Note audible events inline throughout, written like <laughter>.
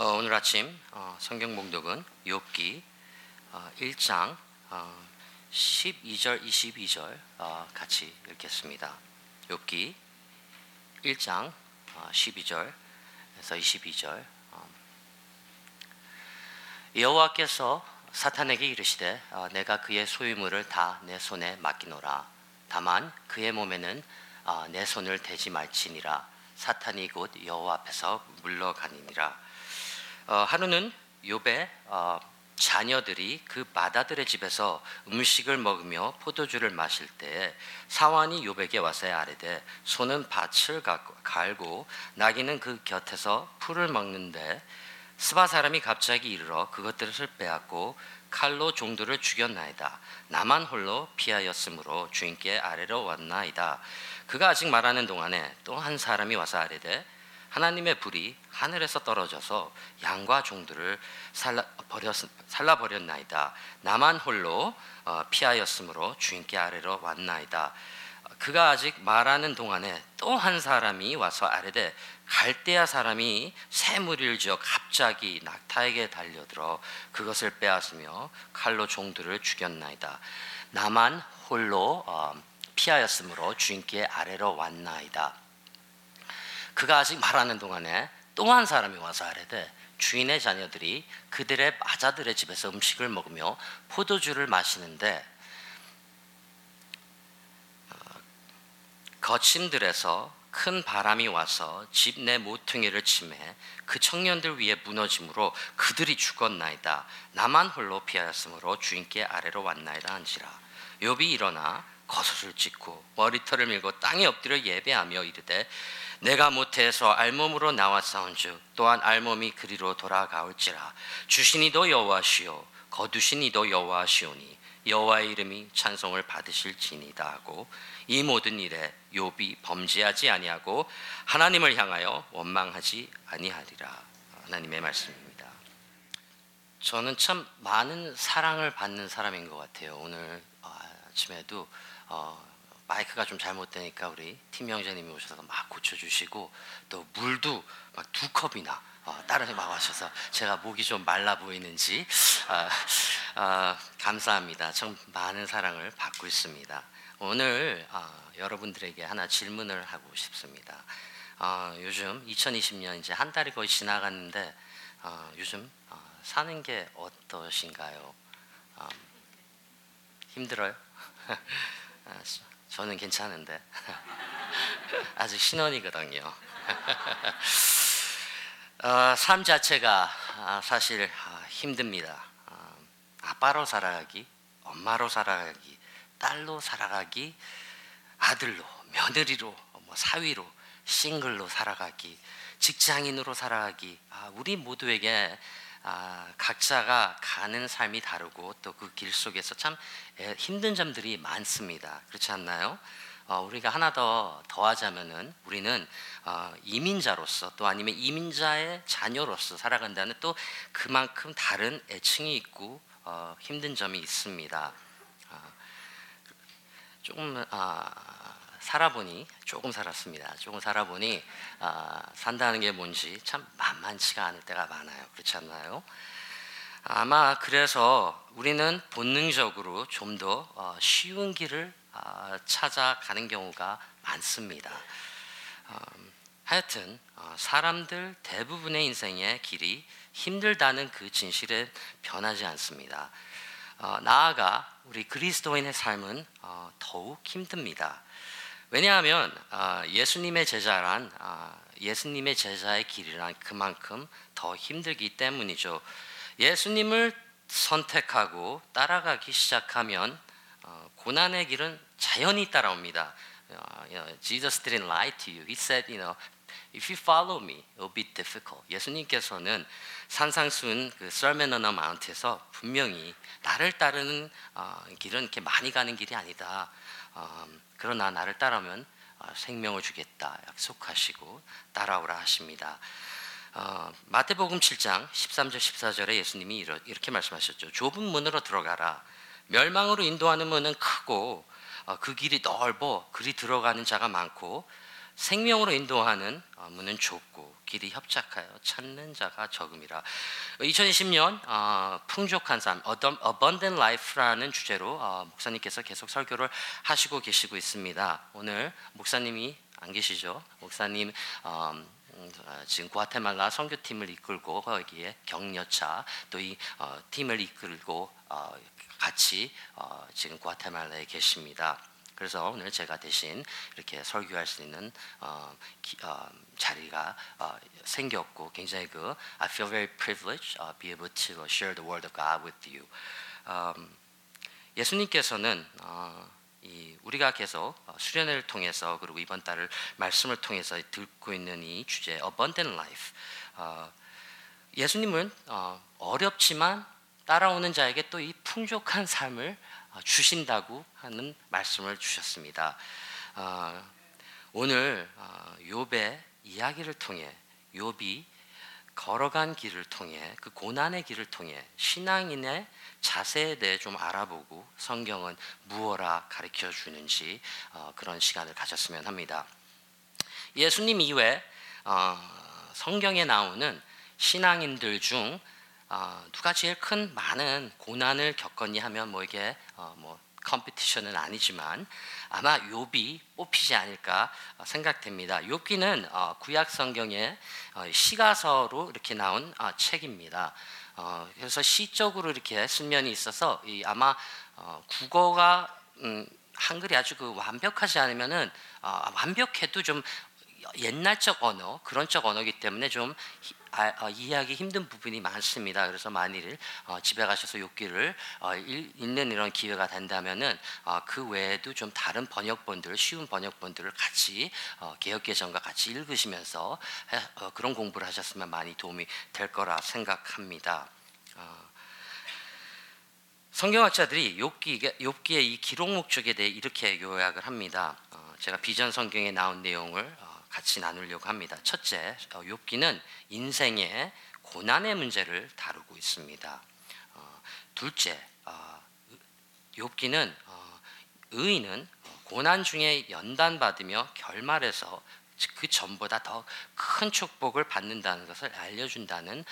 어, 오늘 아침 어, 성경 봉독은 욥기 어, 1장 어, 12절 22절 어, 같이 읽겠습니다. 욥기 1장 어, 12절에서 22절 어, 여호와께서 사탄에게 이르시되 어, 내가 그의 소유물을 다 내 손에 맡기노라. 다만 그의 몸에는 어, 내 손을 대지 말지니라. 사탄이 곧 여호와 앞에서 물러가니니라. 어, 하루는 욥의 어, 자녀들이 그 마다들의 집에서 음식을 먹으며 포도주를 마실 때 사환이 욥에게 와서 아뢰되 소는 밭을 갈고 나귀는 그 곁에서 풀을 먹는데 스바 사람이 갑자기 이르러 그것들을 빼앗고 칼로 종들을 죽였나이다. 나만 홀로 피하였으므로 주인께 아래로 왔나이다. 그가 아직 말하는 동안에 또 한 사람이 와서 아뢰되 하나님의 불이 하늘에서 떨어져서 양과 종들을 살라 버렸 살라 버렸나이다. 나만 홀로 어, 피하였으므로 주인께 아래로 왔나이다. 그가 아직 말하는 동안에 또 한 사람이 와서 아래되 갈대아 사람이 새 무리를 지어 갑자기 낙타에게 달려들어 그것을 빼앗으며 칼로 종들을 죽였나이다. 나만 홀로 어, 피하였으므로 주인께 아래로 왔나이다. 그가 아직 말하는 동안에 또 한 사람이 와서 아래되 주인의 자녀들이 그들의 아자들의 집에서 음식을 먹으며 포도주를 마시는데 어, 거침들에서 큰 바람이 와서 집 내 모퉁이를 침해 그 청년들 위에 무너짐으로 그들이 죽었나이다. 나만 홀로 피하였으므로 주인께 아래로 왔나이다 한지라. 욥이 일어나 거슬을 찢고 머리털을 밀고 땅에 엎드려 예배하며 이르되 내가 못해서 알몸으로 나왔사온즉 또한 알몸이 그리로 돌아가올지라 주신 이도 여호와시오 거두신 이도 여호와시오니 여호와의 이름이 찬송을 받으실지니다 하고 이 모든 일에 욥이 범죄하지 아니하고 하나님을 향하여 원망하지 아니하리라 하나님의 말씀입니다. 저는 참 많은 사랑을 받는 사람인 것 같아요. 오늘 아침에도 어, 마이크가 좀 잘못되니까 우리 팀 형제님이 오셔서 막 고쳐주시고 또 물도 막 두 컵이나 어, 다른 막 하셔서 제가 목이 좀 말라 보이는지 어, 어, 감사합니다. 참 많은 사랑을 받고 있습니다. 오늘 어, 여러분들에게 하나 질문을 하고 싶습니다. 어, 요즘 2020년 이제 한 달이 거의 지나갔는데 어, 요즘 사는 게 어떠신가요? 힘들어요? <laughs> 저는 괜찮은데 <laughs> 아직 신혼이거든요. <laughs> 어, 삶 자체가 아, 사실 아, 힘듭니다. 어, 아빠로 살아가기, 엄마로 살아가기, 딸로 살아가기, 아들로, 며느리로, 뭐 사위로, 싱글로 살아가기, 직장인으로 살아가기. 아, 우리 모두에게 아, 각자가 가는 삶이 다르고 또 그 길 속에서 참 힘든 점들이 많습니다. 그렇지 않나요? 어, 우리가 하나 더 더하자면은 우리는 어, 이민자로서 또 아니면 이민자의 자녀로서 살아간다는 또 그만큼 다른 애칭이 있고 어, 힘든 점이 있습니다. 어, 조금 아, 살아보니 조금 살았습니다. 조금 살아보니 아, 산다는 게 뭔지 참 만만치가 않을 때가 많아요. 그렇지 않나요? 아마 그래서 우리는 본능적으로 좀더 어, 쉬운 길을 아, 찾아가는 경우가 많습니다. 음, 하여튼 어, 사람들 대부분의 인생의 길이 힘들다는 그 진실은 변하지 않습니다. 어, 나아가 우리 그리스도인의 삶은 더욱 힘듭니다. 왜냐하면 아, 예수님의 제자란 아, 예수님의 제자의 길이란 그만큼 더 힘들기 때문이죠. 예수님을 선택하고 따라가기 시작하면 어, 고난의 길은 자연히 따라옵니다. 어, Jesus didn't lie to you. He said, you know, if you follow me, it'll be difficult. 예수님께서는 산상순 그 Sermon on the Mount에서 분명히 나를 따르는 어, 길은 이렇게 많이 가는 길이 아니다. 그러나 나를 따르면 어, 생명을 주겠다 약속하시고 따라오라 하십니다. 어, 마태복음 7장 13절 14절에 예수님이 이렇게 말씀하셨죠. 좁은 문으로 들어가라. 멸망으로 인도하는 문은 크고 어, 그 길이 넓어 그리 들어가는 자가 많고 생명으로 인도하는 어, 문은 좁고 걷 길이 협착하여 찾는 자가 적음이라. 2020년 어, 풍족한 삶, Abundant Life라는 주제로 어, 목사님께서 계속 설교를 하시고 계시고 있습니다. 오늘 목사님이 안 계시죠? 목사님 어, 음, 지금 과테말라 선교팀을 이끌고 거기에 격려차 또이 어, 팀을 이끌고 어, 같이 어, 지금 과테말라에 계십니다. 그래서 오늘 제가 대신 이렇게 설교할 수 있는 어, 기, 어, 자리가 어, 생겼고 굉장히 그 I feel very privileged uh, be able to share the word of God with you. Um, 예수님께서는 어, 이 우리가 계속 어, 수련회를 통해서 그리고 이번 달을 말씀을 통해서 듣고 있는 이 주제 Abundant Life. 어, 예수님은 어, 어렵지만 따라오는 자에게 또 이 풍족한 삶을 어, 주신다고 하는 말씀을 주셨습니다. 어, 오늘 어, 욥의 이야기를 통해 욥이 걸어간 길을 통해 그 고난의 길을 통해 신앙인의 자세에 대해 좀 알아보고 성경은 무엇라 가르쳐 주는지 그런 시간을 가졌으면 합니다. 예수님 이외 성경에 나오는 신앙인들 중 어, 누가 제일 큰 많은 고난을 겪었니 하면 뭐 이게 어, 뭐 컴피티션은 아니지만 아마 욥이 뽑히지 않을까 생각됩니다. 욥기는 어, 구약 성경의 어, 시가서로 이렇게 나온 어, 책입니다. 어, 그래서 시적으로 이렇게 순면이 있어서 이 아마 어, 국어가 음, 한글이 아주 그 완벽하지 않으면은 어, 완벽해도 좀 옛날적 언어 그런 쪽 언어기 때문에 좀 아, 어, 이해하기 힘든 부분이 많습니다. 그래서 만일 어, 집에 가셔서 욕기를 어, 읽는 이런 기회가 된다면은 어, 그 외에도 좀 다른 번역본들, 쉬운 번역본들을 같이 어, 개혁개정과 같이 읽으시면서 어, 그런 공부를 하셨으면 많이 도움이 될 거라 생각합니다. 성경학자들이 욥기, 욥기의 이 기록 목적에 대해 이렇게 요약을 합니다. 제가 비전 성경에 나온 내용을 같이 나누려고 합니다. 첫째, 어, 욥기는 인생의 고난의 문제를 다루고 있습니다. 어, 둘째, 어, 욥기는 의인은 고난 중에 연단 받으며 결말에서 그 전보다 더 큰 축복을 받는다는 것을 알려준다는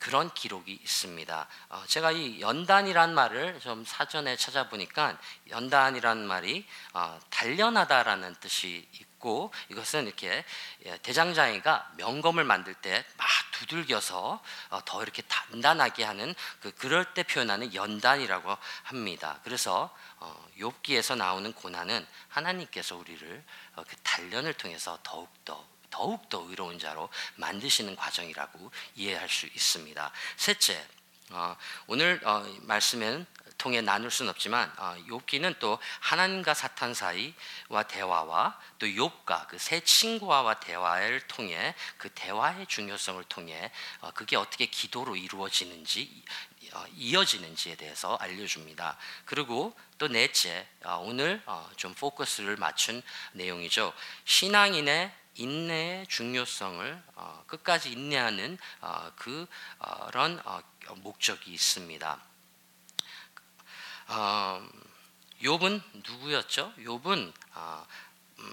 그런 기록이 있습니다. 어, 제가 이 연단이란 말을 좀 사전에 찾아보니까 연단이란 말이 어, 단련하다라는 뜻이 있고 이것은 이렇게 예, 대장장이가 명검을 만들 때 막 두들겨서 어, 더 이렇게 단단하게 하는 그 그럴 때 표현하는 연단이라고 합니다. 그래서 어, 욥기에서 나오는 고난은 하나님께서 우리를 어, 그 단련을 통해서 더욱 더 더욱더 의로운 자로 만드시는 과정이라고 이해할 수 있습니다. 셋째, 어, 오늘 어, 말씀은 통해 나눌 수는 없지만 어, 욥기는 또 하나님과 사탄 사이와 대화와 또 욥과 그세 친구와 대화를 통해 그 대화의 중요성을 통해 어, 그게 어떻게 기도로 이루어지는지 어, 이어지는지에 대해서 알려줍니다. 그리고 또 넷째 어, 오늘 어, 좀 포커스를 맞춘 내용이죠. 신앙인의 인내의 중요성을 어, 끝까지 인내하는 어, 그런 어, 목적이 있습니다. 욥은 누구였죠? 욥은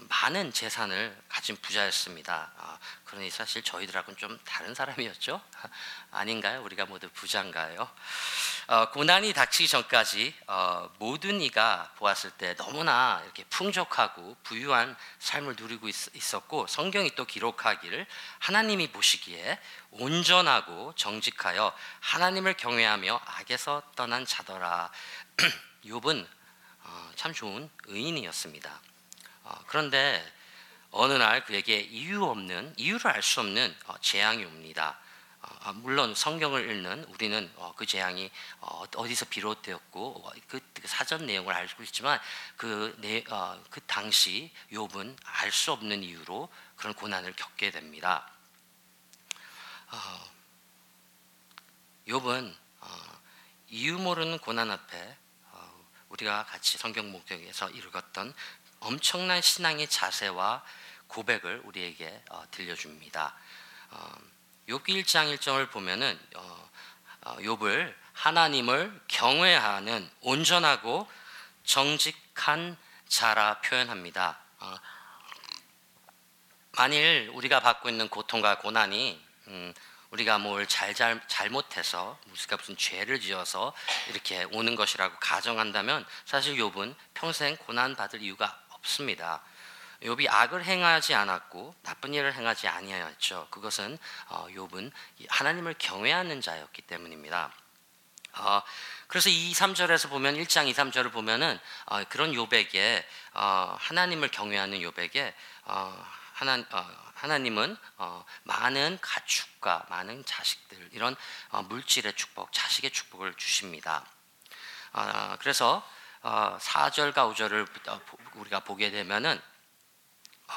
많은 재산을 가진 부자였습니다. 아, 그러니 사실 저희들하고는 좀 다른 사람이었죠? <laughs> 아닌가요? 우리가 모두 부자인가요? 어, 고난이 닥치기 전까지 어, 모든 이가 보았을 때 너무나 이렇게 풍족하고 부유한 삶을 누리고 있, 었고 성경이 또 기록하기를 하나님이 보시기에 온전하고 정직하여 하나님을 경외하며 악에서 떠난 자더라. <clears throat> 욥은 어, 참 좋은 의인이었습니다. 어, 그런데 어느 날 그에게 이유 없는 이유를 알 수 없는 어, 재앙이 옵니다. 어, 아, 물론 성경을 읽는 우리는 그 재앙이 어디서 비롯되었고 그, 그 사전 내용을 알고 있지만 그, 내, 그 당시 욥은 알 수 없는 이유로 그런 고난을 겪게 됩니다. 욥은 이유 모르는 고난 앞에 우리가 같이 성경 목적에서 읽었던 엄청난 신앙의 자세와 고백을 우리에게 어, 들려줍니다. 어, 욥기 1장 1절을 보면은 어, 어, 욥을 하나님을 경외하는 온전하고 정직한 자라 표현합니다. 어, 만일 우리가 받고 있는 고통과 고난이 음, 우리가 뭘 잘, 잘, 잘못해서 우리가 무슨 죄를 지어서 이렇게 오는 것이라고 가정한다면 사실 욥은 평생 고난 받을 이유가 없습니다. 욥이 악을 행하지 않았고 나쁜 일을 행하지 아니하였죠. 그것은 어, 욥은 하나님을 경외하는 자였기 때문입니다. 어, 그래서 2, 3절에서 보면 1장 2, 3절을 보면은 어, 그런 욥에게 어, 하나님을 경외하는 욥에게 어, 하나, 어, 하나님은 어, 많은 가축과 많은 자식들 이런 어, 물질의 축복, 자식의 축복을 주십니다. 어, 그래서 어, 4절과 5절을 어, 우리가 보게 되면은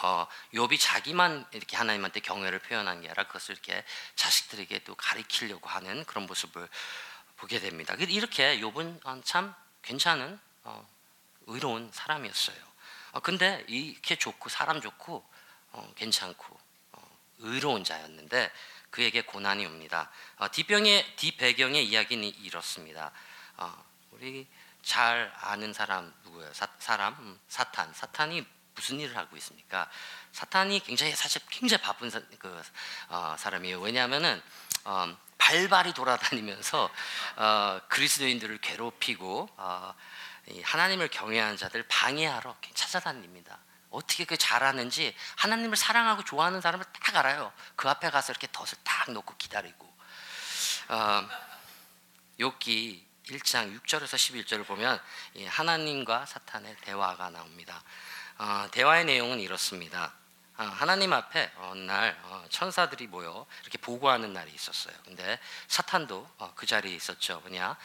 어, 욥이 자기만 이렇게 하나님한테 경외를 표현한 게 아니라 그것을 이렇게 자식들에게도 가리키려고 하는 그런 모습을 보게 됩니다. 이렇게 욥은 참 괜찮은 어, 의로운 사람이었어요. 어, 근데 이렇게 좋고 사람 좋고 어, 괜찮고 어, 의로운 자였는데 그에게 고난이 옵니다. 어, 뒷병의 뒷배경의 이야기는 이렇습니다. 어, 우리 잘 아는 사람 누구예요? 사, 사람 음, 사탄. 사탄이 무슨 일을 하고 있습니까? 사탄이 굉장히 사실 굉장히 바쁜 사, 그, 어, 사람이에요. 왜냐하면은 어, 발발이 돌아다니면서 어, 그리스도인들을 괴롭히고 어, 하나님을 경외하는 자들 방해하러 찾아다닙니다. 어떻게 그 잘하는지 하나님을 사랑하고 좋아하는 사람을 딱 알아요. 그 앞에 가서 이렇게 덫을 딱 놓고 기다리고. 어, 욥기 1장 6절에서 11절을 보면 하나님과 사탄의 대화가 나옵니다. 어, 대화의 내용은 이렇습니다. 어, 하나님 앞에 어느 날 어, 천사들이 모여 이렇게 보고하는 날이 있었어요. 근데 사탄도 어, 그 자리에 있었죠. 뭐냐?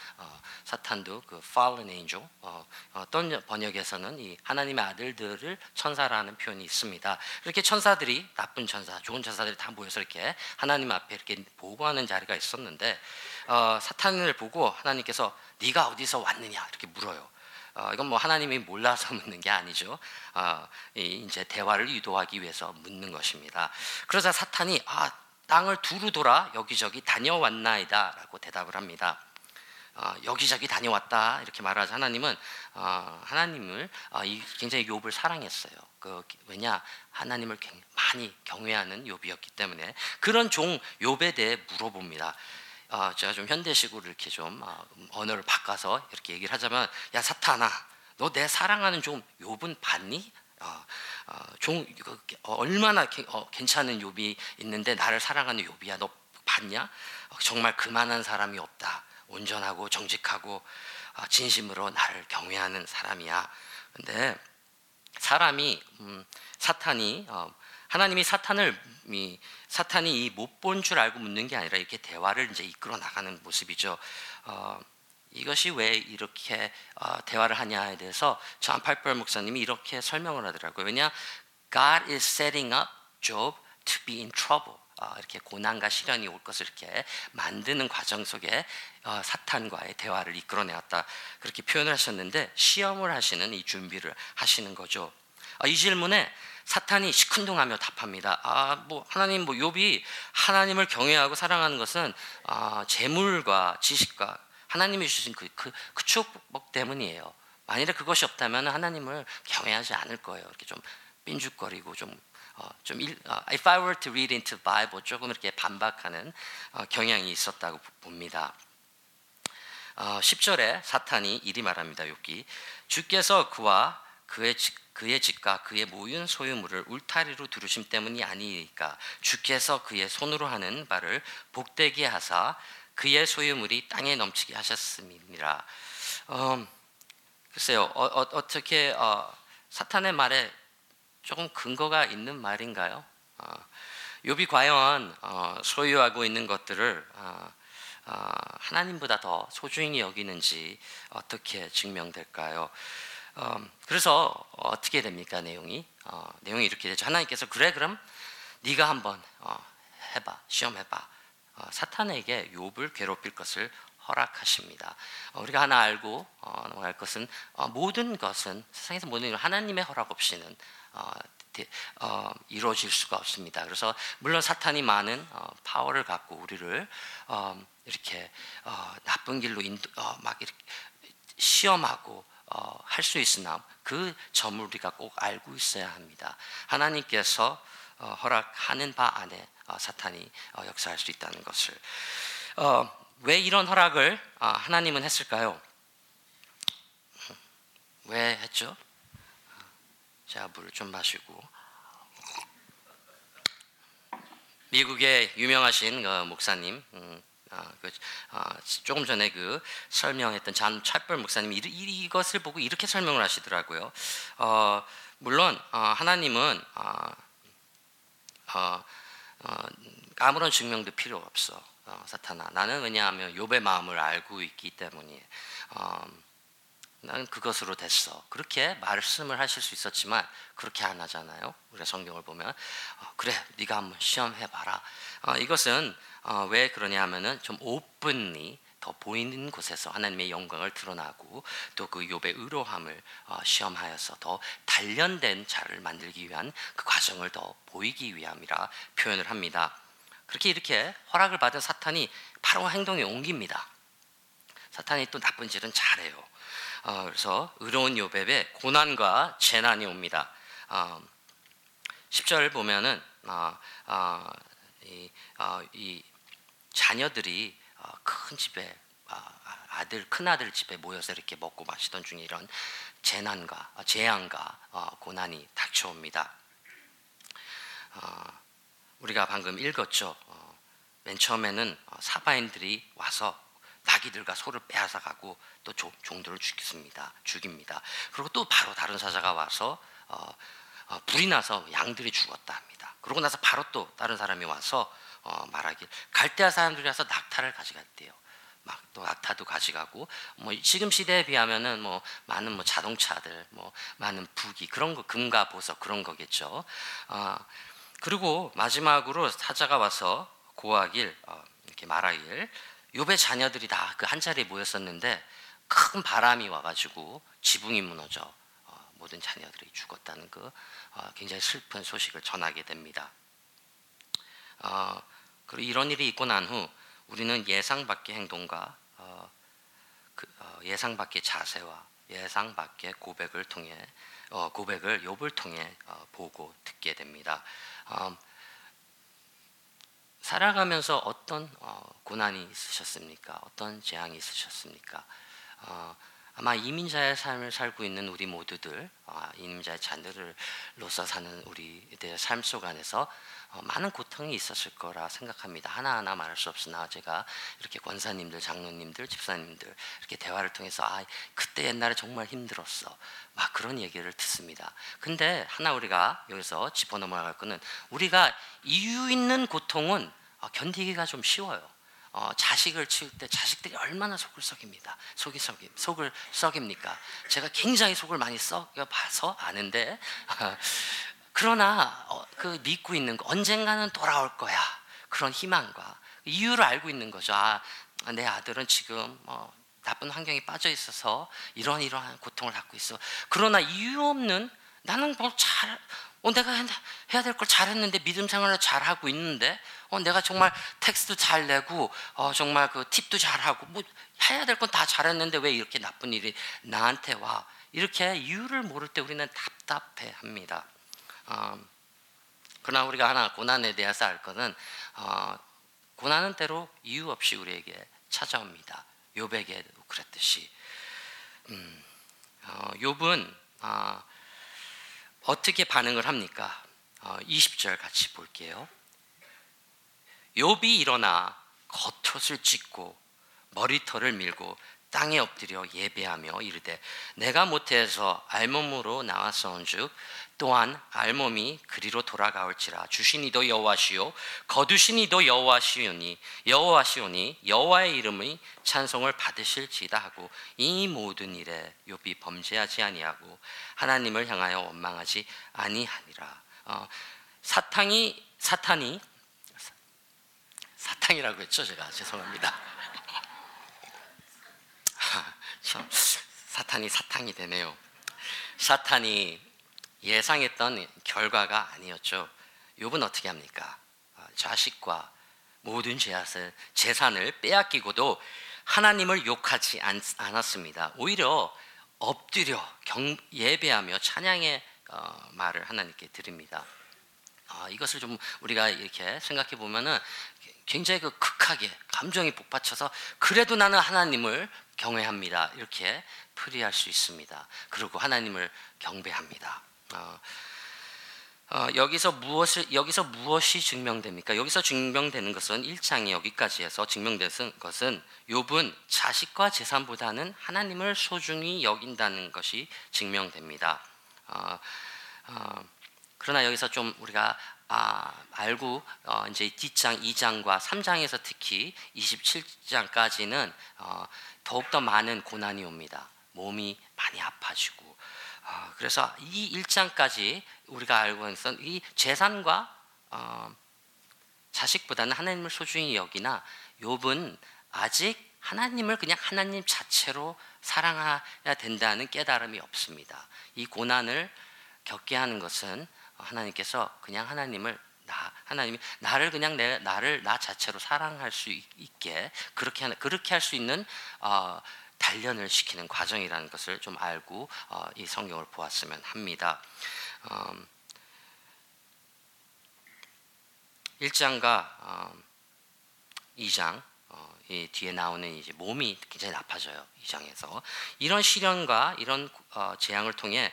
사탄도 그 fallen angel 어 떤 번역에서는 이 하나님의 아들들을 천사라는 표현이 있습니다. 이렇게 천사들이 나쁜 천사, 좋은 천사들이 다 모여서 이렇게 하나님 앞에 이렇게 보고하는 자리가 있었는데 사탄을 보고 하나님께서 네가 어디서 왔느냐 이렇게 물어요. 어, 이건 뭐 하나님이 몰라서 <laughs> 묻는 게 아니죠. 어, 이제 대화를 유도하기 위해서 묻는 것입니다. 그러자 사탄이 아 땅을 두루 돌아 여기저기 다녀왔나이다라고 대답을 합니다. 어, 여기저기 다녀왔다 이렇게 말하자 하나님은 어, 하나님을 어, 굉장히 욥을 사랑했어요. 그 왜냐 하나님을 많이 경외하는 욥이었기 때문에 그런 종 욥에 대해 물어봅니다. 어, 제가 좀 현대식으로 이렇게 좀 어, 언어를 바꿔서 이렇게 얘기를 하자면 야 사탄아 너 내 사랑하는 좀 욥은 봤니? 어, 어, 종 그, 어, 얼마나 게, 어, 괜찮은 욥이 있는데 나를 사랑하는 욥이야 너 봤냐? 어, 정말 그만한 사람이 없다 온전하고 정직하고 어, 진심으로 나를 경외하는 사람이야 근데 사람이 음, 사탄이 어, 하나님이 사탄을 이, 사탄이 이못 본 줄 알고 묻는 게 아니라 이렇게 대화를 이제 이끌어 나가는 모습이죠. 어, 이것이 왜 이렇게 어, 대화를 하냐에 대해서 존 파이퍼 목사님이 이렇게 설명을 하더라고요. 왜냐 God is setting up Job to be in trouble. 어, 이렇게 고난과 시련이 올 것을 이렇게 만드는 과정 속에 어, 사탄과의 대화를 이끌어내었다 그렇게 표현을 하셨는데 시험을 하시는 이 준비를 하시는 거죠. 어, 이 질문에 사탄이 시큰둥하며 답합니다. 아, 뭐 하나님 뭐 욥이 하나님을 경외하고 사랑하는 것은 아, 재물과 지식과 하나님이 주신 그, 그, 그 축복 때문이에요. 만일에 그것이 없다면 하나님을 경외하지 않을 거예요. 이렇게 좀 삔죽거리고 좀 어, 좀 일, 어, If I were to read into Bible 조금 이렇게 반박하는 어, 경향이 있었다고 봅니다. 어, 10절에 사탄이 이리 말합니다. 욥기 주께서 그와 그의 그의 집과 그의 모든 소유물을 울타리로 두르심 때문이 아니니까 주께서 그의 손으로 하는 바를 복되게 하사 그의 소유물이 땅에 넘치게 하셨습니다. 어, 글쎄요, 어, 떻게 어, 사탄의 말에 조금 근거가 있는 말인가요? 어, 욥이 과연 어, 소유하고 있는 것들을 어, 어, 하나님보다 더 소중히 여기는지 어떻게 증명될까요? 어, 그래서 어떻게 됩니까 내용이? 어, 내용이 이렇게 되죠. 하나님께서 그래 그럼 네가 한번 어, 해봐 시험해봐. 어, 사탄에게 욥을 괴롭힐 것을 허락하십니다. 어, 우리가 하나 알고 어, 넘어갈 것은 모든 것은 세상에서 모든 일 하나님의 허락 없이는 어, 이루어질 수가 없습니다. 그래서 물론 사탄이 많은 어, 파워를 갖고 우리를 어, 이렇게 나쁜 길로 인도, 막 이렇게 시험하고 어, 할 수 있으나 그 점을 우리가 꼭 알고 있어야 합니다. 하나님께서 어, 허락하는 바 안에 어, 사탄이 어, 역사할 수 있다는 것을 어, 왜 이런 허락을 아, 하나님은 했을까요? 왜 했죠? 자, 물좀 마시고 미국의 유명하신 그 목사님, 음, 아, 그, 아, 조금 전에 그 설명했던 잔 찰벌 목사님 이 이, 이것을 보고 이렇게 설명을 하시더라고요. 어, 물론 어, 하나님은 어, 어, 어, 아무런 증명도 필요 없어, 어, 사탄아. 나는 왜냐하면 욥의 마음을 알고 있기 때문이에. 어, 나는 그것으로 됐어. 그렇게 말씀을 하실 수 있었지만 그렇게 안 하잖아요. 우리가 성경을 보면 어, 그래, 네가 한번 시험해 봐라. 어, 이것은 어, 왜 그러냐면은 좀 오픈리 더 보이는 곳에서 하나님의 영광을 드러나고 또 그 욥의 의로함을 어, 시험하여서 더 단련된 자를 만들기 위한 그 과정을 더 보이기 위함이라 표현을 합니다. 그렇게 이렇게 허락을 받은 사탄이 바로 행동에 옮깁니다. 사탄이 또 나쁜 짓은 잘해요. 어, 그래서 의로운 요백에 고난과 재난이 옵니다. 어, 10절 보면은 어, 어, 이, 어, 이 자녀들이 어, 큰 집에 어, 아들 큰 아들 집에 모여서 이렇게 먹고 마시던 중에 이런 재난과 어, 재앙과 어, 고난이 닥쳐옵니다. 어, 우리가 방금 읽었죠. 어, 맨 처음에는 어, 사바인들이 와서 나귀들과 소를 빼앗아 가고 또 종들을 죽습니다. 죽입니다. 그리고 또 바로 다른 사자가 와서 불이 나서 양들이 죽었다 합니다. 그러고 나서 바로 또 다른 사람이 와서 어, 말하길 갈대아 사람들이 와서 낙타를 가져갔대요. 막 또 낙타도 가져가고 뭐 지금 시대에 비하면은 뭐 많은 뭐 자동차들 뭐 많은 부기 그런 거 금과 보석 그런 거겠죠. 어, 그리고 마지막으로 사자가 와서 고하길 어, 이렇게 말하길 욥의 자녀들이 다 그 한 자리에 모였었는데 큰 바람이 와가지고 지붕이 무너져 어, 모든 자녀들이 죽었다는 그 어, 굉장히 슬픈 소식을 전하게 됩니다. 어, 그리고 이런 일이 있고 난 후 우리는 예상 밖의 행동과 어, 그, 어, 예상 밖의 자세와 예상 밖의 고백을 통해 어, 고백을 욥을 통해 어, 보고 듣게 됩니다. 어, 살아가면서 어떤 어, 고난이 있으셨습니까? 어떤 재앙이 있으셨습니까? 어, 아마 이민자의 삶을 살고 있는 우리 모두들, 어, 이민자의 자녀들로서 사는 우리들의 삶 속 안에서 어, 많은 고통이 있었을 거라 생각합니다. 하나하나 말할 수 없으나 제가 이렇게 권사님들, 장로님들, 집사님들 이렇게 대화를 통해서 아 그때 옛날에 정말 힘들었어. 막 그런 얘기를 듣습니다. 근데 하나 우리가 여기서 짚어 넘어갈 거는 우리가 이유 있는 고통은 어, 견디기가 좀 쉬워요. 어, 자식을 치울 때 자식들이 얼마나 속을 썩입니다. 속이 썩임, 속을 썩입니까? 제가 굉장히 속을 많이 썩여 봐서 아는데 그러나 어, 그 믿고 있는 거 언젠가는 돌아올 거야. 그런 희망과 이유를 알고 있는 거죠. 아, 내 아들은 지금 뭐 나쁜 환경에 빠져 있어서 이런 이러한 고통을 갖고 있어. 그러나 이유 없는 나는 뭐잘 어, 내가 해야 될 걸 잘했는데 믿음 생활을 잘하고 있는데 어, 내가 정말 텍스트 잘 내고 어, 정말 그 팁도 잘하고 뭐 해야 될 건 다 잘했는데 왜 이렇게 나쁜 일이 나한테 와 이렇게 이유를 모를 때 우리는 답답해합니다. 어, 그러나 우리가 하나 고난에 대해서 알 것은 어, 고난은 때로 이유 없이 우리에게 찾아옵니다. 요백에도 그랬듯이 음, 어, 욥은 어, 어떻게 반응을 합니까? 어, 20절 같이 볼게요. 욥이 일어나 겉옷을 찢고 머리털을 밀고 땅에 엎드려 예배하며 이르되 내가 모태에서 알몸으로 나왔사온즉 또한 알몸이 그리로 돌아가올지라. 주시니도 여호와시요 거두시니도 여호와시오니 여호와시오니 여호와의 이름의 찬송을 받으실지다 하고 이 모든 일에 욥이 범죄하지 아니하고 하나님을 향하여 원망하지 아니하니라. 어, 사탄이 사탄이 사탕이라고 했죠 제가. 죄송합니다. 참 사탄이 사탕이 되네요. 사탄이 예상했던 결과가 아니었죠. 욥은 어떻게 합니까? 아, 자식과 모든 재산을 빼앗기고도 하나님을 욕하지 않았습니다. 오히려 엎드려 경, 예배하며 찬양의 어, 말을 하나님께 드립니다. 어, 이것을 좀 우리가 이렇게 생각해 보면은 굉장히 그 극하게 감정이 복받쳐서 그래도 나는 하나님을 경외합니다. 이렇게 풀이할 수 있습니다. 그리고 하나님을 경배합니다. 어, 어, 여기서 무엇을 여기서 무엇이 증명됩니까? 여기서 증명되는 것은 1장이 여기까지 해서 증명되는 것은 욥은 자식과 재산보다는 하나님을 소중히 여긴다는 것이 증명됩니다. 어, 어, 그러나 여기서 좀 우리가 아, 알고 어, 이제 뒷장 2장과 3장에서 특히 27장까지는 어, 더욱더 많은 고난이 옵니다. 몸이 많이 아파지고 어, 그래서 이 1장까지 우리가 알고 있던 이 재산과 어, 자식보다는 하나님을 소중히 여기나 욥은 아직 하나님을 그냥 하나님 자체로 사랑해야 된다는 깨달음이 없습니다. 이 고난을 겪게 하는 것은 하나님께서 그냥 하나님을 나 하나님이 나를 그냥 내 나를 나 자체로 사랑할 수 있게 그렇게 하는 그렇게 할 수 있는 어, 단련을 시키는 과정이라는 것을 좀 알고 어, 이 성경을 보았으면 합니다. 음, 1장과 어, 2장 어, 이 뒤에 나오는 이제 몸이 굉장히 나빠져요. 2장에서 이런 시련과 이런 어, 재앙을 통해 어,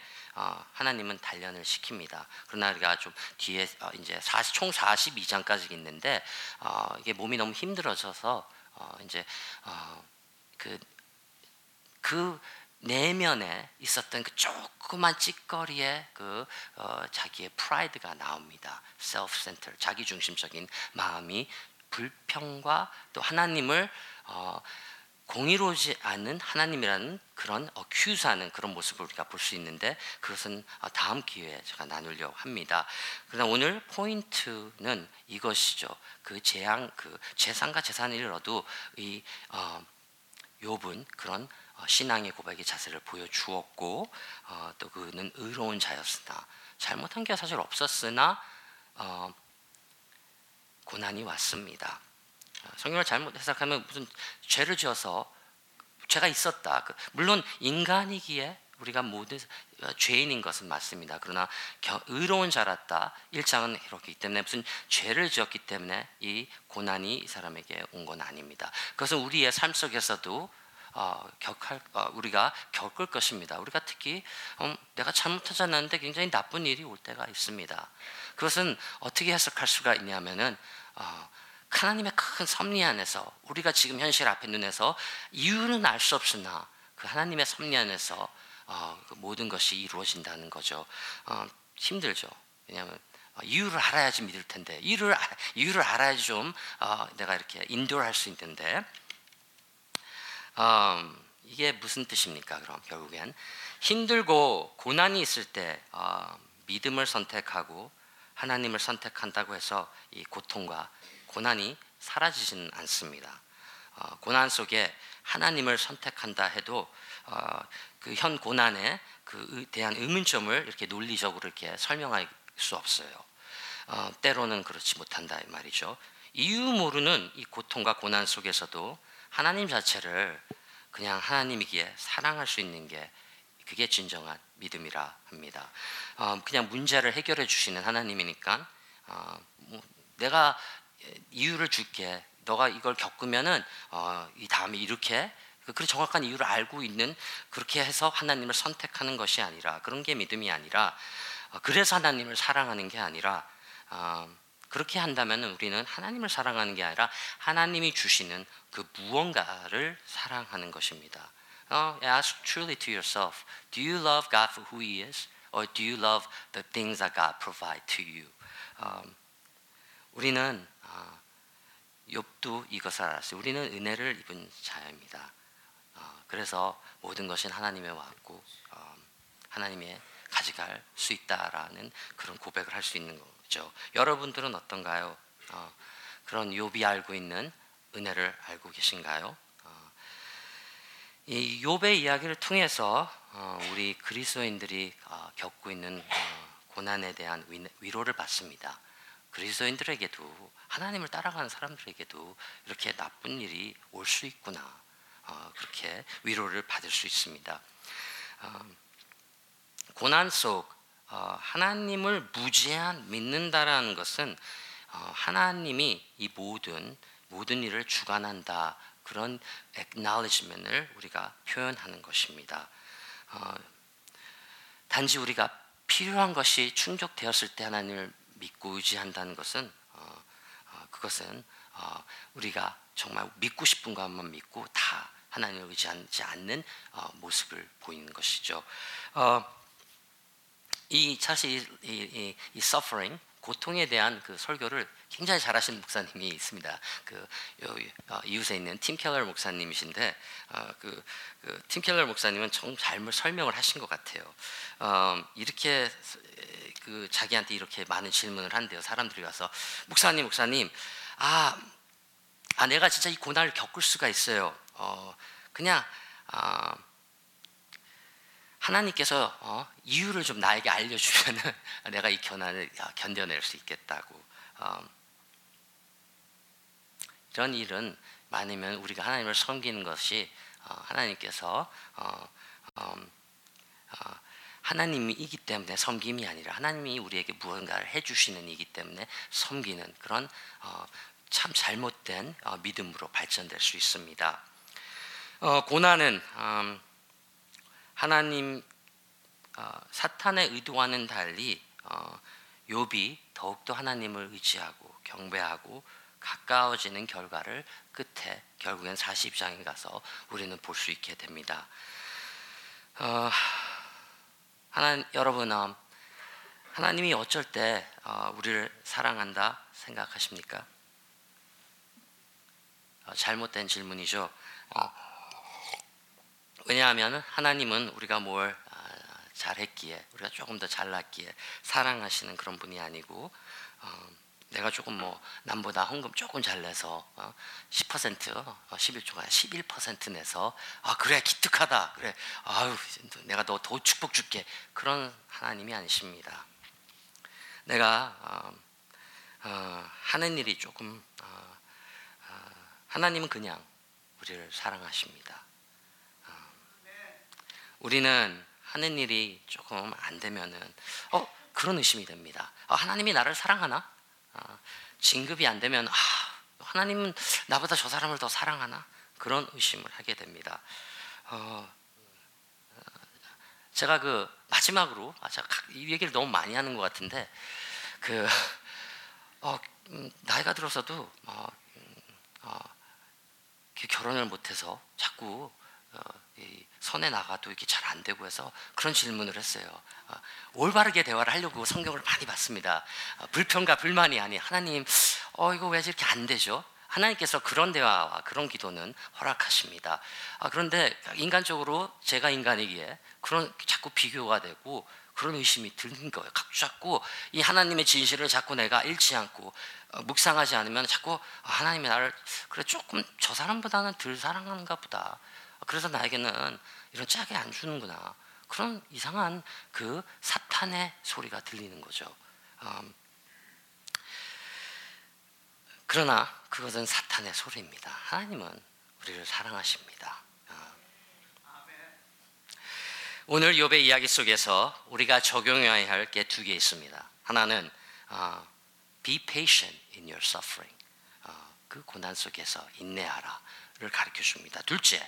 하나님은 단련을 시킵니다. 그러나 우리가 좀 뒤에 어, 이제 40, 총 42장까지 있는데 어, 이게 몸이 너무 힘들어져서 어, 이제 어, 그그 내면에 있었던 그 조그만 찌꺼리의 그 어, 자기의 프라이드가 나옵니다. self center 자기 중심적인 마음이 불평과 또 하나님을 어, 공의로지 않은 하나님이라는 그런 어큐사는 그런 모습을 우리가 볼 수 있는데 그것은 어, 다음 기회에 제가 나누려고 합니다. 그러나 오늘 포인트는 이것이죠. 그 재앙, 그 재산과 재산을 잃어도 이 어, 욥은 그런 어, 신앙의 고백의 자세를 보여주었고 어, 또 그는 의로운 자였으나 잘못한 게 사실 없었으나 어, 고난이 왔습니다. 어, 성경을 잘못 해석하면 무슨 죄를 지어서 죄가 있었다. 그, 물론 인간이기에 우리가 어, 죄인인 것은 맞습니다. 그러나 의로운 자랐다. 1장은 이렇기 때문에 무슨 죄를 지었기 때문에 이 고난이 이 사람에게 온 건 아닙니다. 그것은 우리의 삶 속에서도 어, 격할 어, 우리가 겪을 것입니다. 우리가 특히 음, 내가 잘못하지 않았는데 굉장히 나쁜 일이 올 때가 있습니다. 그것은 어떻게 해석할 수가 있냐면은 어, 하나님의 큰 섭리 안에서 우리가 지금 현실 앞에 눈에서 이유는 알 수 없으나 그 하나님의 섭리 안에서 어, 그 모든 것이 이루어진다는 거죠. 어, 힘들죠. 왜냐하면 어, 이유를 알아야지 믿을 텐데 이유를 이유를 알아야지 좀 어, 내가 이렇게 인도할 수 있는데 음, 이게 무슨 뜻입니까? 그럼 결국엔 힘들고 고난이 있을 때 어, 믿음을 선택하고 하나님을 선택한다고 해서 이 고통과 고난이 사라지지는 않습니다. 어, 고난 속에 하나님을 선택한다 해도 어, 그현 고난에 그 대한 의문점을 이렇게 논리적으로 이렇게 설명할 수 없어요. 어, 때로는 그렇지 못한다 이 말이죠. 이유 모르는 이 고통과 고난 속에서도 하나님 자체를 그냥 하나님이기에 사랑할 수 있는 게 그게 진정한 믿음이라 합니다. 어, 그냥 문제를 해결해 주시는 하나님이니까 어, 뭐 내가 이유를 줄게. 너가 이걸 겪으면은 어, 이 다음에 이렇게 그 정확한 이유를 알고 있는 그렇게 해서 하나님을 선택하는 것이 아니라 그런 게 믿음이 아니라 어, 그래서 하나님을 사랑하는 게 아니라 어, 그렇게 한다면 우리는 하나님을 사랑하는 게 아니라 하나님이 주시는 그 무언가를 사랑하는 것입니다. 어, ask truly to yourself, do you love God for who He is, or do you love the things that God provide to you? 음, 우리는 어, 욥도 이것을 알았어요. 우리는 은혜를 입은 자입니다. 어, 그래서 모든 것은 하나님의 왔고 어, 하나님의 가져갈 수 있다라는 그런 고백을 할 수 있는 거. 있죠. 여러분들은 어떤가요? 어, 그런 욥이 알고 있는 은혜를 알고 계신가요? 어, 이 욥의 이야기를 통해서 어, 우리 그리스도인들이 어, 겪고 있는 어, 고난에 대한 위, 로를 받습니다. 그리스도인들에게도 하나님을 따라가는 사람들에게도 이렇게 나쁜 일이 올 수 있구나 어, 그렇게 위로를 받을 수 있습니다. 고난 속 어, 하나님을 무제한 믿는다라는 것은 어, 하나님이 이 모든 모든 일을 주관한다 그런 acknowledgement을 우리가 표현하는 것입니다. 어, 단지 우리가 필요한 것이 충족되었을 때 하나님을 믿고 의지한다는 것은 어, 어, 그것은 어, 우리가 정말 믿고 싶은 것만 믿고 다 하나님을 의지하지 않는 어, 모습을 보이는 것이죠. 어, 이 사실 이, 이, 이 suffering 고통에 대한 그 설교를 굉장히 잘하시는 목사님이 있습니다. 그 어, 이웃에 있는 팀 켈러 목사님이신데 어, 그, 그팀 켈러 목사님은 정잘 설명을 하신 것 같아요. 어, 이렇게 그 자기한테 이렇게 많은 질문을 한대요. 사람들이 와서 목사님 목사님 아, 아 내가 진짜 이 고난을 겪을 수가 있어요. 어, 그냥 아, 하나님께서 어, 이유를 좀 나에게 알려주면 <laughs> 내가 이 고난을 견뎌낼 수 있겠다고. 어, 이런 일은 많으면 우리가 하나님을 섬기는 것이 어, 하나님께서 하나님이기 때문에 섬김이 아니라 하나님이 우리에게 무언가를 해주시는 이기 때문에 섬기는 그런 어, 참 잘못된 어, 믿음으로 발전될 수 있습니다. 어, 고난은 음, 하나님 어, 사탄의 의도와는 달리 어, 욥이 더욱더 하나님을 의지하고 경배하고 가까워지는 결과를 끝에 결국엔 40장에 가서 우리는 볼 수 있게 됩니다. 어, 하나 여러분 어, 하나님이 어쩔 때 어, 우리를 사랑한다 생각하십니까? 어, 잘못된 질문이죠. 어, 왜냐하면 하나님은 우리가 뭘 아, 잘했기에 우리가 조금 더 잘났기에 사랑하시는 그런 분이 아니고 어, 내가 조금 뭐 남보다 헌금 조금 잘 내서 어, 10% 어, 11조가 11% 내서 아 그래 기특하다 그래 아유 내가 너 더 축복 줄게 그런 하나님이 아니십니다. 내가 어, 어, 하는 일이 조금 어, 어, 하나님은 그냥 우리를 사랑하십니다. 우리는 하는 일이 조금 안 되면은 어 그런 의심이 됩니다. 아, 하나님이 나를 사랑하나? 아, 진급이 안 되면 아, 하나님은 나보다 저 사람을 더 사랑하나? 그런 의심을 하게 됩니다. 어, 제가 그 마지막으로 아, 제가 이 얘기를 너무 많이 하는 것 같은데 그 어, 음, 나이가 들어서도 어, 음, 어, 결혼을 못해서 자꾸 어, 선에 나가도 이렇게 잘 안 되고 해서 그런 질문을 했어요. 어, 올바르게 대화를 하려고 성경을 많이 봤습니다. 어, 불평과 불만이 아닌 하나님, 어 이거 왜 이렇게 안 되죠? 하나님께서 그런 대화와 그런 기도는 허락하십니다. 아, 그런데 인간적으로 제가 인간이기에 그런 자꾸 비교가 되고 그런 의심이 드는 거예요. 자꾸 이 하나님의 진실을 자꾸 내가 잃지 않고 어, 묵상하지 않으면 자꾸 아, 하나님이 나를 그래 조금 저 사람보다는 덜 사랑하는가 보다. 그래서 나에게는 이런 짝이 안 주는구나. 그런 이상한 그 사탄의 소리가 들리는 거죠. 음, 그러나 그것은 사탄의 소리입니다. 하나님은 우리를 사랑하십니다. 어. 오늘 욥의 이야기 속에서 우리가 적용해야 할 게 두 개 있습니다. 하나는 어, be patient in your suffering. 어, 그 고난 속에서 인내하라를 가르쳐 줍니다. 둘째,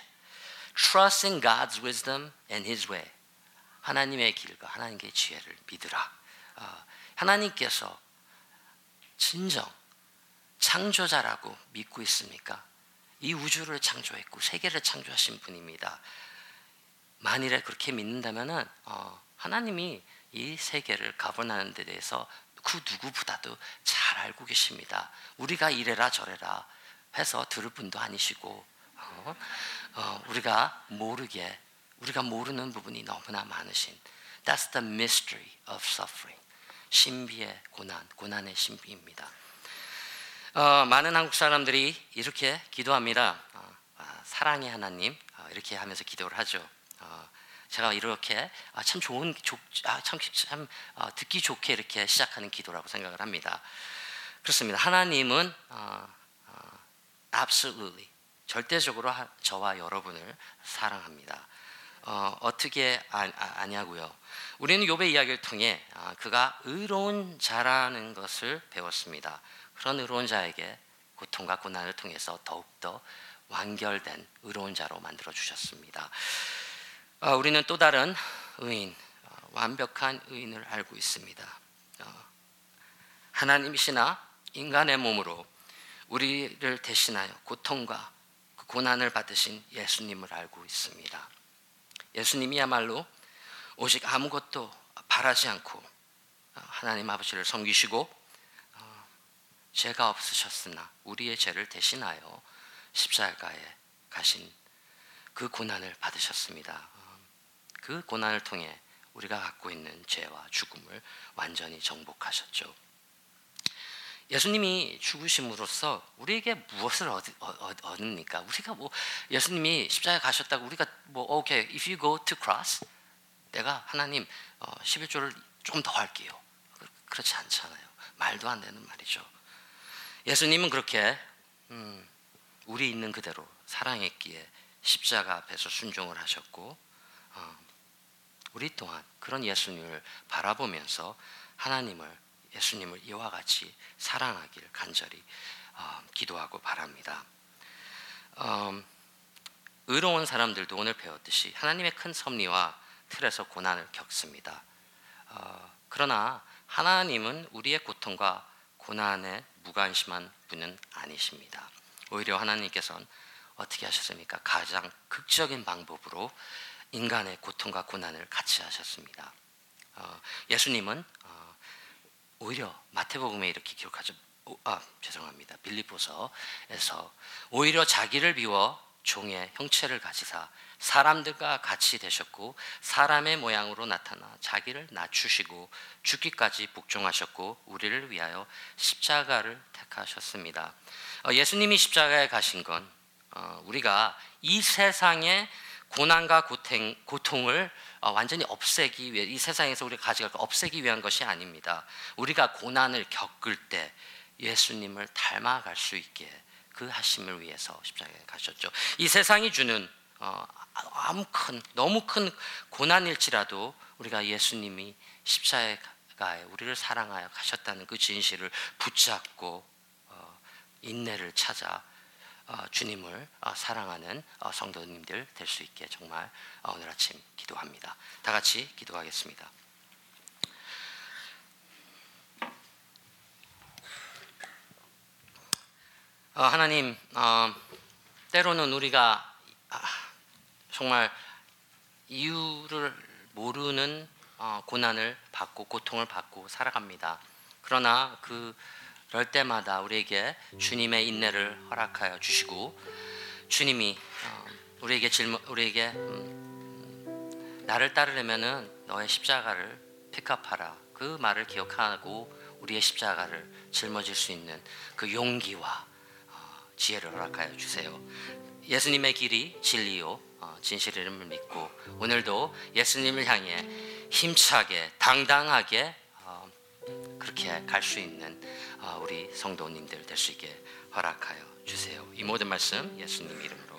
Trust in God's wisdom and His way. 하나님의 길과 하나님의 지혜를 믿으라. 어, 하나님께서 진정 창조자라고 믿고 있습니까? 이 우주를 창조했고 세계를 창조하신 분입니다. 만일에 그렇게 믿는다면은 어, 하나님이 이 세계를 가버나는 데 대해서 그 누구보다도 잘 알고 계십니다. 우리가 이래라 저래라 해서 들을 분도 아니시고 어, 어, 우리가 모르게 우리가 모르는 부분이 너무나 많으신 That's the mystery of suffering. 신비의 고난, 고난의 신비입니다. 어, 많은 한국 사람들이 이렇게 기도합니다. 어, 아, 사랑의 하나님 어, 이렇게 하면서 기도를 하죠. 어, 제가 이렇게 아, 참 좋은 아, 참, 참 어, 듣기 좋게 이렇게 시작하는 기도라고 생각을 합니다. 그렇습니다. 하나님은 어, absolutely 절대적으로 저와 여러분을 사랑합니다. 어, 어떻게 아, 아, 냐고요 우리는 욥의 이야기를 통해 아, 그가 의로운 자라는 것을 배웠습니다. 그런 의로운 자에게 고통과 고난을 통해서 더욱더 완결된 의로운 자로 만들어 주셨습니다. 어, 우리는 또 다른 의인, 어, 완벽한 의인을 알고 있습니다. 어, 하나님이시나 인간의 몸으로 우리를 대신하여 고통과 그 고난을 받으신 예수님을 알고 있습니다. 예수님이야말로 오직 아무것도 바라지 않고 하나님 아버지를 섬기시고 죄가 없으셨으나 우리의 죄를 대신하여 십자가에 가신 그 고난을 받으셨습니다. 그 고난을 통해 우리가 갖고 있는 죄와 죽음을 완전히 정복하셨죠. 예수님이 죽으심으로써 우리에게 무엇을 얻, 얻 습니까? 우리가 뭐 예수님이 십자가에 가셨다고 우리가 뭐 오케이 okay, if you go to cross 내가 하나님 어, 11조를 좀 더 할게요. 그렇지 않잖아요. 말도 안 되는 말이죠. 예수님은 그렇게 음, 우리 있는 그대로 사랑했기에 십자가 앞에서 순종을 하셨고 어, 우리 또한 그런 예수님을 바라보면서 하나님을 예수님을 이와 같이 사랑하기를 간절히 어, 기도하고 바랍니다. 어, 의로운 사람들도 오늘 배웠듯이 하나님의 큰 섭리와 틀에서 고난을 겪습니다. 어, 그러나 하나님은 우리의 고통과 고난에 무관심한 분은 아니십니다. 오히려 하나님께서는 어떻게 하셨습니까? 가장 극적인 방법으로 인간의 고통과 고난을 같이 하셨습니다. 어, 예수님은 어, 오히려 마태복음에 이렇게 기록하죠. 아 죄송합니다. 빌립보서에서 오히려 자기를 비워 종의 형체를 가지사 사람들과 같이 되셨고 사람의 모양으로 나타나 자기를 낮추시고 죽기까지 복종하셨고 우리를 위하여 십자가를 택하셨습니다. 어, 예수님이 십자가에 가신 건 어, 우리가 이 세상의 고난과 고통, 고통을 어, 완전히 없애기 위해 이 세상에서 우리가 가져갈 거 없애기 위한 것이 아닙니다. 우리가 고난을 겪을 때 예수님을 닮아갈 수 있게 그 하심을 위해서 십자가에 가셨죠. 이 세상이 주는 어, 아무 큰 너무 큰 고난일지라도 우리가 예수님이 십자가에 우리를 사랑하여 가셨다는 그 진실을 붙잡고 어, 인내를 찾아 어, 주님을 어, 사랑하는 어, 성도님들 될 수 있게 정말 어, 오늘 아침 기도합니다. 다 같이 기도하겠습니다. 어, 하나님, 어, 때로는 우리가 아, 정말 이유를 모르는 어, 고난을 받고 고통을 받고 살아갑니다. 그러나 그 럴 때마다 우리에게 주님의 인내를 허락하여 주시고 주님이 어, 우리에게 질문 우리에게 음, 나를 따르려면은 너의 십자가를 픽업하라 그 말을 기억하고 우리의 십자가를 짊어질 수 있는 그 용기와 지혜를 허락하여 주세요. 예수님의 길이 진리요 어, 진실임을 믿고 오늘도 예수님을 향해 힘차게 당당하게 어, 그렇게 갈 수 있는 어, 우리 성도님들 될 수 있게 허락하여 주세요. 이 모든 말씀 예수님 이름으로